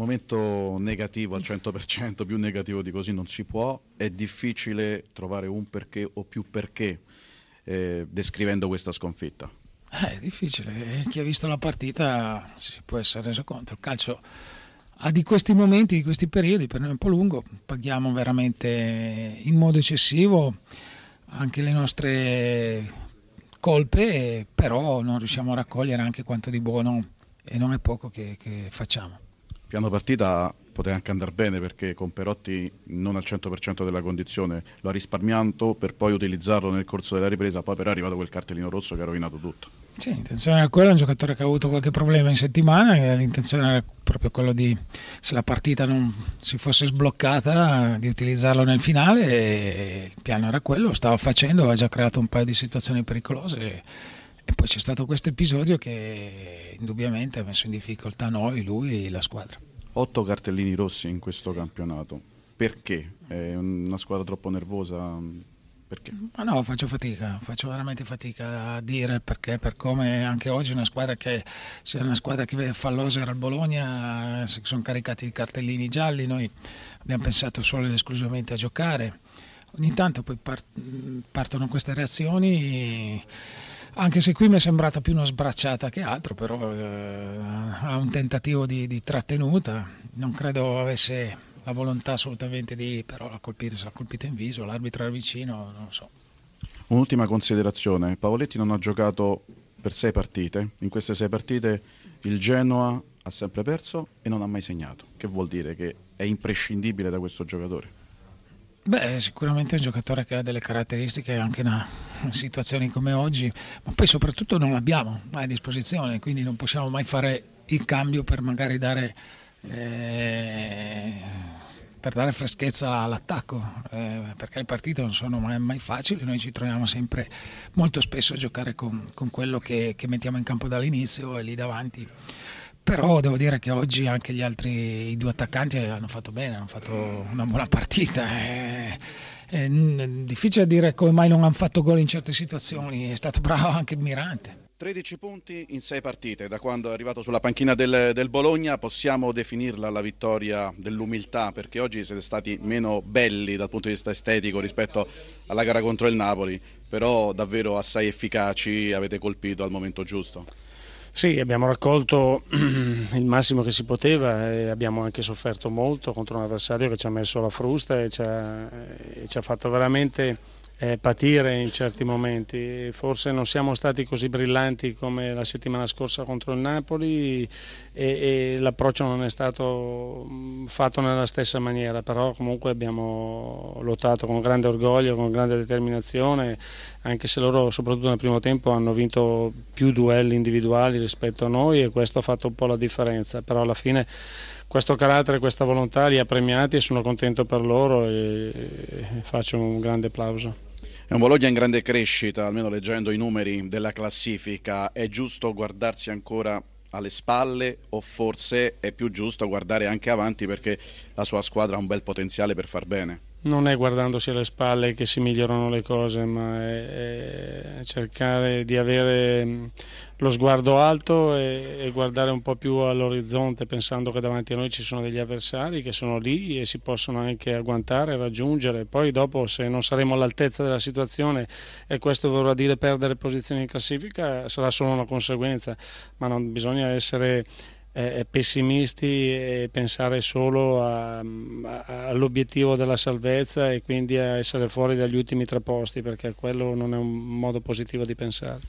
momento negativo al 100%, più negativo di così non si può, è difficile trovare un perché o più perché eh, descrivendo questa sconfitta. Eh, è difficile, chi ha visto la partita si può essere reso conto, il calcio ha di questi momenti, di questi periodi, per noi è un po' lungo, paghiamo veramente in modo eccessivo anche le nostre colpe, però non riusciamo a raccogliere anche quanto di buono e non è poco che, che facciamo piano partita poteva anche andare bene perché con Perotti non al 100% della condizione lo ha risparmiato per poi utilizzarlo nel corso della ripresa, poi però è arrivato quel cartellino rosso che ha rovinato tutto. Sì, l'intenzione era quella, un giocatore che ha avuto qualche problema in settimana, l'intenzione era proprio quello di, se la partita non si fosse sbloccata, di utilizzarlo nel finale il piano era quello, lo stava facendo, aveva già creato un paio di situazioni pericolose. E poi c'è stato questo episodio che indubbiamente ha messo in difficoltà noi, lui e la squadra. Otto cartellini rossi in questo campionato. Perché? È una squadra troppo nervosa? Perché? Ma no, faccio fatica, faccio veramente fatica a dire perché, per come anche oggi una squadra che se una squadra che fallosa era il Bologna, si sono caricati i cartellini gialli, noi abbiamo pensato solo ed esclusivamente a giocare. Ogni tanto poi partono queste reazioni anche se qui mi è sembrata più una sbracciata che altro, però eh, ha un tentativo di, di, trattenuta, non credo avesse la volontà assolutamente di, però l'ha colpito, se l'ha colpito in viso, l'arbitro era vicino, non lo so. Un'ultima considerazione, Pavoletti non ha giocato per sei partite, in queste sei partite il Genoa ha sempre perso e non ha mai segnato, che vuol dire? Che è imprescindibile da questo giocatore. Beh, sicuramente è un giocatore che ha delle caratteristiche anche in situazioni come oggi, ma poi soprattutto non l'abbiamo mai a disposizione, quindi non possiamo mai fare il cambio per magari dare, eh, per dare freschezza all'attacco, eh, perché le partite non sono mai, mai, facili, noi ci troviamo sempre molto spesso a giocare con, con quello che, che mettiamo in campo dall'inizio e lì davanti però devo dire che oggi anche gli altri due attaccanti hanno fatto bene, hanno fatto una buona partita. È, è difficile dire come mai non hanno fatto gol in certe situazioni, è stato bravo anche Mirante. 13 punti in 6 partite, da quando è arrivato sulla panchina del, del, Bologna possiamo definirla la vittoria dell'umiltà perché oggi siete stati meno belli dal punto di vista estetico rispetto alla gara contro il Napoli, però davvero assai efficaci, avete colpito al momento giusto. Sì, abbiamo raccolto il massimo che si poteva e abbiamo anche sofferto molto contro un avversario che ci ha messo la frusta e ci ha, e ci ha fatto veramente eh, patire in certi momenti. Forse non siamo stati così brillanti come la settimana scorsa contro il Napoli e, e l'approccio non è stato mm, fatto nella stessa maniera, però comunque abbiamo lottato con grande orgoglio, con grande determinazione, anche se loro soprattutto nel primo tempo hanno vinto più duelli individuali rispetto a noi e questo ha fatto un po' la differenza, però alla fine questo carattere, questa volontà li ha premiati e sono contento per loro e faccio un grande applauso. È un Bologna in grande crescita, almeno leggendo i numeri della classifica. È giusto guardarsi ancora alle spalle o forse è più giusto guardare anche avanti perché la sua squadra ha un bel potenziale per far bene? Non è guardandosi alle spalle che si migliorano le cose, ma è, è cercare di avere mm, lo sguardo alto e, e, guardare un po' più all'orizzonte pensando che davanti a noi ci sono degli avversari che sono lì e si possono anche agguantare, raggiungere. Poi dopo se non saremo all'altezza della situazione e questo vorrà dire perdere posizioni in classifica sarà solo una conseguenza, ma non bisogna essere eh, pessimisti e pensare solo a, a, all'obiettivo della salvezza e quindi a essere fuori dagli ultimi tre posti perché quello non è un modo positivo di pensare.